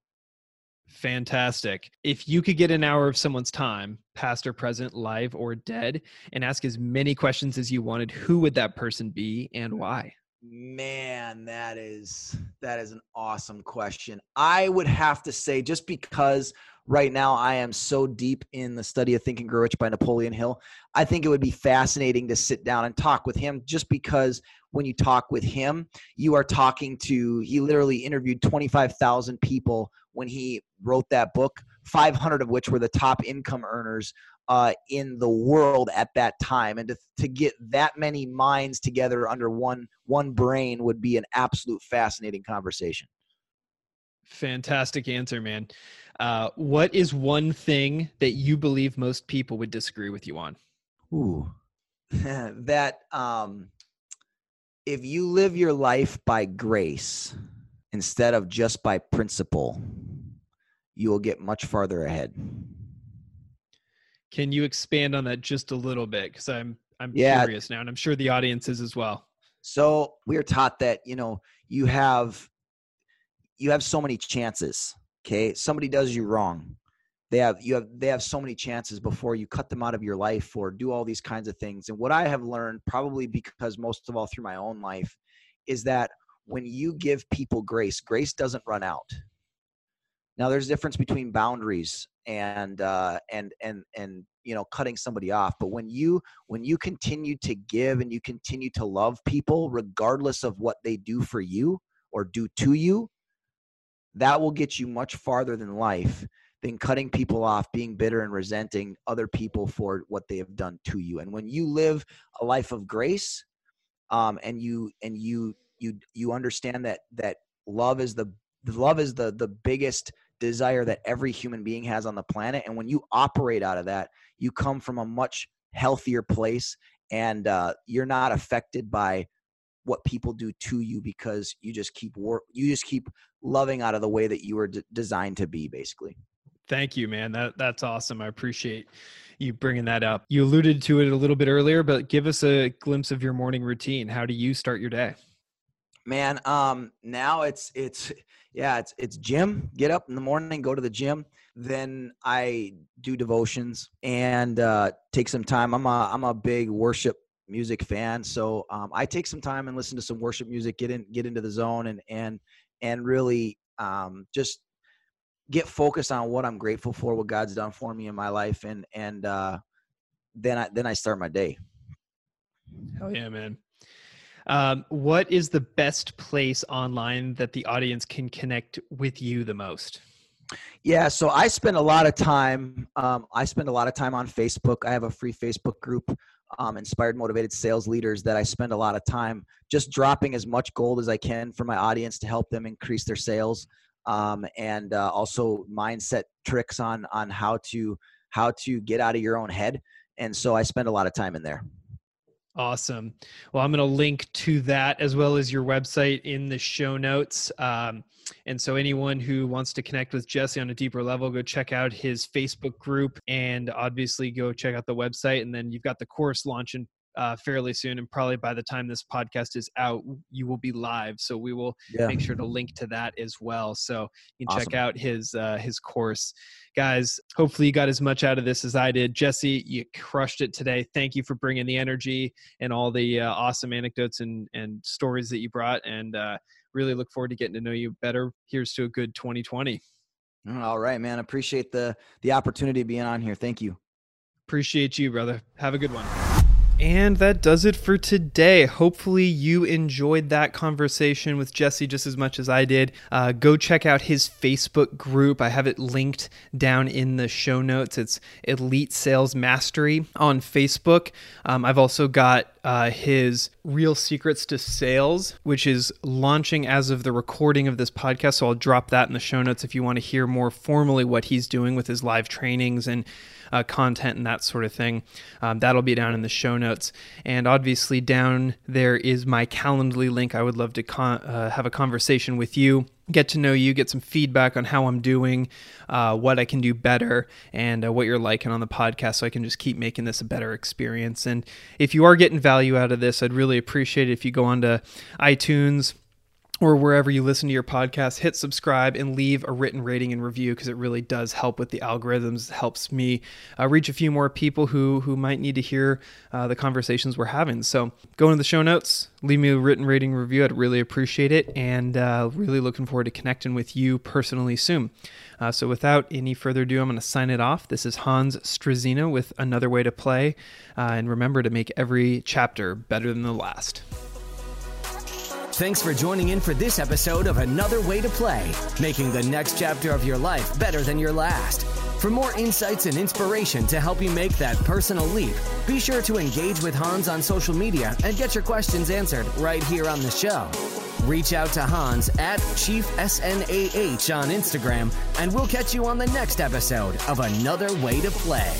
Fantastic. If you could get an hour of someone's time, past or present, live or dead, and ask as many questions as you wanted, who would that person be and why? Man, that is that is an awesome question. I would have to say just because right now I am so deep in the study of Think and Grow Rich by Napoleon Hill, I think it would be fascinating to sit down and talk with him just because when you talk with him, you are talking to he literally interviewed 25,000 people when he wrote that book, 500 of which were the top income earners uh, in the world at that time, and to, to get that many minds together under one one brain would be an absolute fascinating conversation. Fantastic answer, man. Uh, what is one thing that you believe most people would disagree with you on? Ooh, that um, if you live your life by grace instead of just by principle, you will get much farther ahead. Can you expand on that just a little bit? Because I'm I'm yeah. curious now, and I'm sure the audience is as well. So we are taught that you know you have you have so many chances. Okay, somebody does you wrong. They have you have they have so many chances before you cut them out of your life or do all these kinds of things. And what I have learned, probably because most of all through my own life, is that when you give people grace, grace doesn't run out. Now there's a difference between boundaries and uh, and and and you know cutting somebody off. But when you when you continue to give and you continue to love people, regardless of what they do for you or do to you, that will get you much farther than life than cutting people off, being bitter and resenting other people for what they have done to you. And when you live a life of grace, um, and you and you you you understand that that love is the love is the the biggest desire that every human being has on the planet and when you operate out of that you come from a much healthier place and uh, you're not affected by what people do to you because you just keep work you just keep loving out of the way that you were d- designed to be basically thank you man. That that's awesome. I appreciate you bringing that up. You alluded to it a little bit earlier but give us a glimpse of your morning routine. How do you start your day? Man um now it's it's yeah it's it's gym get up in the morning go to the gym then i do devotions and uh take some time. I'm a i'm a big worship music fan so um i take some time and listen to some worship music get in get into the zone and and and really um just get focused on what i'm grateful for what god's done for me in my life and and uh then i then i start my day hell yeah man um, what is the best place online that the audience can connect with you the most? Yeah, so I spend a lot of time. Um, I spend a lot of time on Facebook. I have a free Facebook group, um, Inspired Motivated Sales Leaders, that I spend a lot of time just dropping as much gold as I can for my audience to help them increase their sales, um, and uh, also mindset tricks on on how to how to get out of your own head. And so I spend a lot of time in there. Awesome. Well, I'm going to link to that as well as your website in the show notes. Um, and so, anyone who wants to connect with Jesse on a deeper level, go check out his Facebook group and obviously go check out the website. And then you've got the course launching uh, fairly soon, and probably by the time this podcast is out, you will be live. So we will yeah. make sure to link to that as well. So you can awesome. check out his uh, his course, guys. Hopefully, you got as much out of this as I did. Jesse, you crushed it today. Thank you for bringing the energy and all the uh, awesome anecdotes and and stories that you brought, and uh, really look forward to getting to know you better. Here's to a good 2020. All right, man. Appreciate the the opportunity being on here. Thank you. Appreciate you, brother. Have a good one. And that does it for today. Hopefully, you enjoyed that conversation with Jesse just as much as I did. Uh, go check out his Facebook group. I have it linked down in the show notes. It's Elite Sales Mastery on Facebook. Um, I've also got uh, his Real Secrets to Sales, which is launching as of the recording of this podcast. So I'll drop that in the show notes if you want to hear more formally what he's doing with his live trainings and uh, content and that sort of thing. Um, that'll be down in the show notes. And obviously, down there is my Calendly link. I would love to con- uh, have a conversation with you get to know you, get some feedback on how I'm doing, uh, what I can do better, and uh, what you're liking on the podcast so I can just keep making this a better experience. And if you are getting value out of this, I'd really appreciate it if you go onto iTunes or wherever you listen to your podcast, hit subscribe and leave a written rating and review because it really does help with the algorithms. It helps me uh, reach a few more people who who might need to hear uh, the conversations we're having. So go into the show notes, leave me a written rating review. I'd really appreciate it, and uh, really looking forward to connecting with you personally soon. Uh, so without any further ado, I'm going to sign it off. This is Hans Struzina with another way to play, uh, and remember to make every chapter better than the last. Thanks for joining in for this episode of Another Way to Play, making the next chapter of your life better than your last. For more insights and inspiration to help you make that personal leap, be sure to engage with Hans on social media and get your questions answered right here on the show. Reach out to Hans at Chief SNAH on Instagram, and we'll catch you on the next episode of Another Way to Play.